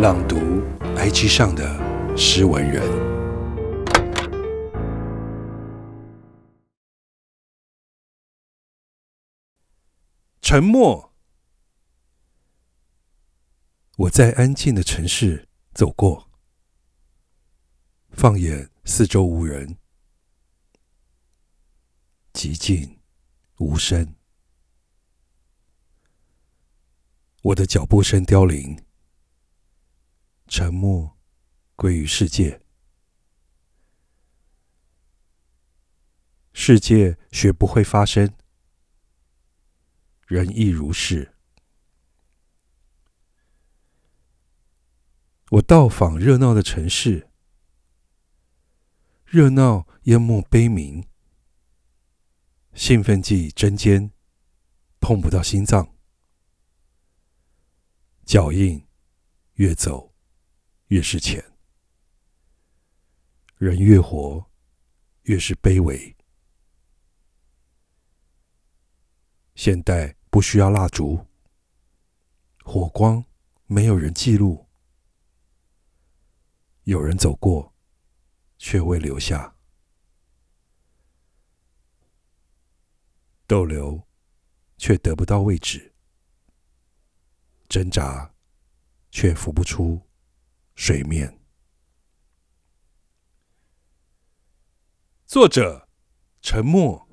朗读 IG 上的诗文人。沉默。我在安静的城市走过，放眼四周无人，寂静无声。我的脚步声凋零，沉默归于世界。世界学不会发声，人亦如是。我到访热闹的城市，热闹淹没悲鸣，兴奋剂针尖碰不到心脏。脚印越走越是浅，人越活越是卑微。现代不需要蜡烛，火光没有人记录，有人走过，却未留下。逗留，却得不到位置。挣扎，却浮不出水面。作者：沉默。